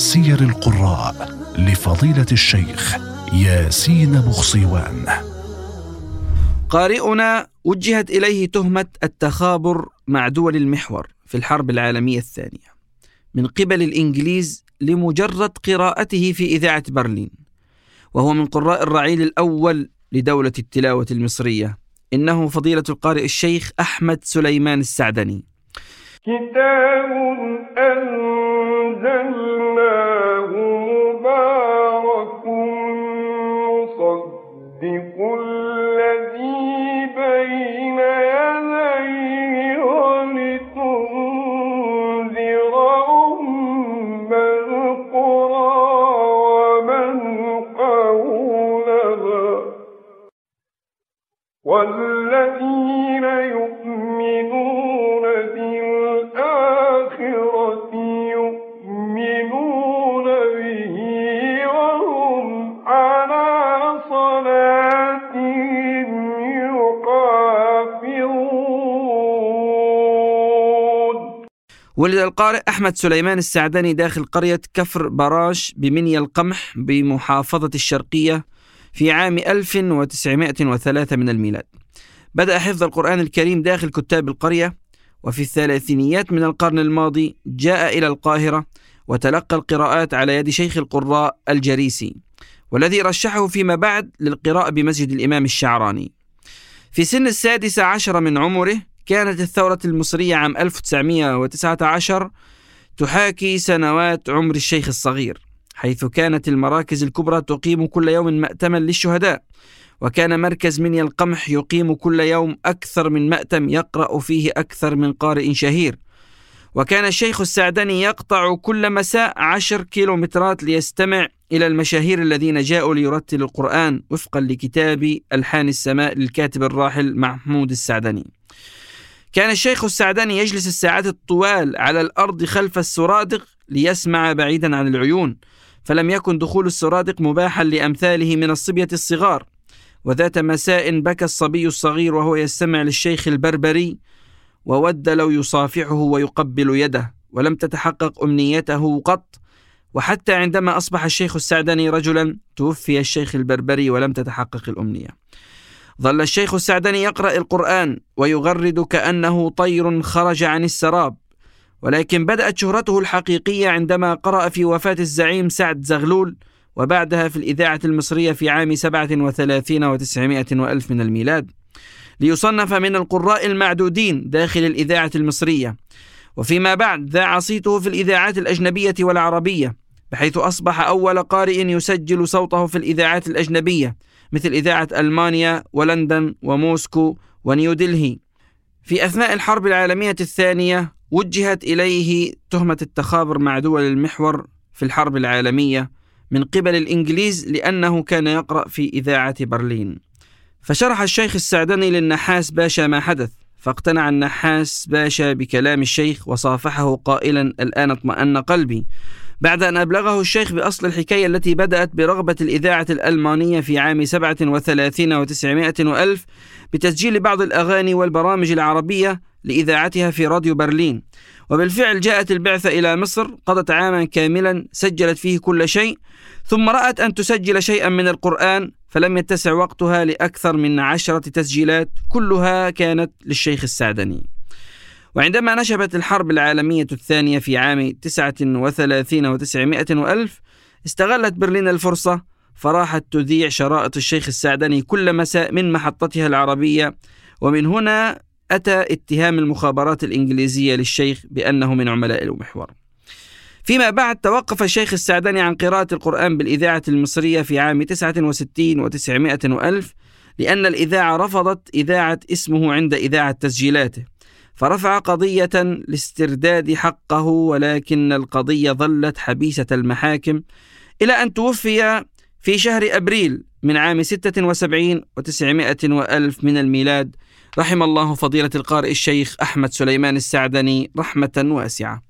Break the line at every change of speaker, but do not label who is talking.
سير القراء لفضيلة الشيخ ياسين بخصيوان
قارئنا وجهت إليه تهمة التخابر مع دول المحور في الحرب العالمية الثانية من قبل الإنجليز لمجرد قراءته في إذاعة برلين وهو من قراء الرعيل الأول لدولة التلاوة المصرية إنه فضيلة القارئ الشيخ أحمد سليمان السعدني.
كتاب أنزلناه مبارك مصدق الذي بين يديه ولتنذر أم القرى ومن حولها
ولد القارئ أحمد سليمان السعدني داخل قرية كفر براش بمنيا القمح بمحافظة الشرقية في عام 1903 من الميلاد. بدأ حفظ القرآن الكريم داخل كتاب القرية وفي الثلاثينيات من القرن الماضي جاء إلى القاهرة وتلقى القراءات على يد شيخ القراء الجريسي والذي رشحه فيما بعد للقراءة بمسجد الإمام الشعراني. في سن السادسة عشر من عمره كانت الثورة المصرية عام 1919 تحاكي سنوات عمر الشيخ الصغير حيث كانت المراكز الكبرى تقيم كل يوم مأتما للشهداء وكان مركز منيا القمح يقيم كل يوم أكثر من مأتم يقرأ فيه أكثر من قارئ شهير وكان الشيخ السعدني يقطع كل مساء عشر كيلومترات ليستمع إلى المشاهير الذين جاءوا ليرتلوا القرآن وفقا لكتاب ألحان السماء للكاتب الراحل محمود السعدني كان الشيخ السعدني يجلس الساعات الطوال على الأرض خلف السرادق ليسمع بعيدا عن العيون فلم يكن دخول السرادق مباحا لأمثاله من الصبية الصغار. وذات مساء بكى الصبي الصغير وهو يستمع للشيخ البربري وود لو يصافحه ويقبل يده ولم تتحقق أمنيته قط. وحتى عندما أصبح الشيخ السعدني رجلا توفي الشيخ البربري ولم تتحقق الأمنية. ظل الشيخ السعدني يقرأ القرآن ويغرد كأنه طير خرج عن السراب. ولكن بدأت شهرته الحقيقية عندما قرأ في وفاة الزعيم سعد زغلول وبعدها في الإذاعة المصرية في عام 37 وتسعمائة وألف من الميلاد ليصنف من القراء المعدودين داخل الإذاعة المصرية. وفيما بعد ذاع صيته في الإذاعات الأجنبية والعربية بحيث أصبح أول قارئ يسجل صوته في الإذاعات الأجنبية. مثل إذاعة ألمانيا ولندن وموسكو ونيودلهي في أثناء الحرب العالمية الثانية وجهت إليه تهمة التخابر مع دول المحور في الحرب العالمية من قبل الإنجليز لأنه كان يقرأ في إذاعة برلين. فشرح الشيخ السعدني للنحاس باشا ما حدث فاقتنع النحاس باشا بكلام الشيخ وصافحه قائلا الآن اطمأن قلبي. بعد أن أبلغه الشيخ بأصل الحكاية التي بدأت برغبة الإذاعة الألمانية في عام 37 وتسعمائة وألف بتسجيل بعض الأغاني والبرامج العربية لإذاعتها في راديو برلين. وبالفعل جاءت البعثة إلى مصر قضت عاما كاملا سجلت فيه كل شيء ثم رأت أن تسجل شيئا من القرآن فلم يتسع وقتها لأكثر من عشرة تسجيلات كلها كانت للشيخ السعدني. وعندما نشبت الحرب العالمية الثانية في عام 39 وتسعمائة وألف استغلت برلين الفرصة فراحت تذيع شرائط الشيخ السعدني كل مساء من محطتها العربية ومن هنا أتى اتهام المخابرات الإنجليزية للشيخ بأنه من عملاء المحور. فيما بعد توقف الشيخ السعدني عن قراءة القرآن بالإذاعة المصرية في عام 69 وتسعمائة وألف لأن الإذاعة رفضت إذاعة اسمه عند إذاعة تسجيلاته. فرفع قضية لاسترداد حقه ولكن القضية ظلت حبيسة المحاكم إلى أن توفي في شهر أبريل من عام 76 و900 وألف من الميلاد. رحم الله فضيلة القارئ الشيخ أحمد سليمان السعدني رحمة واسعة.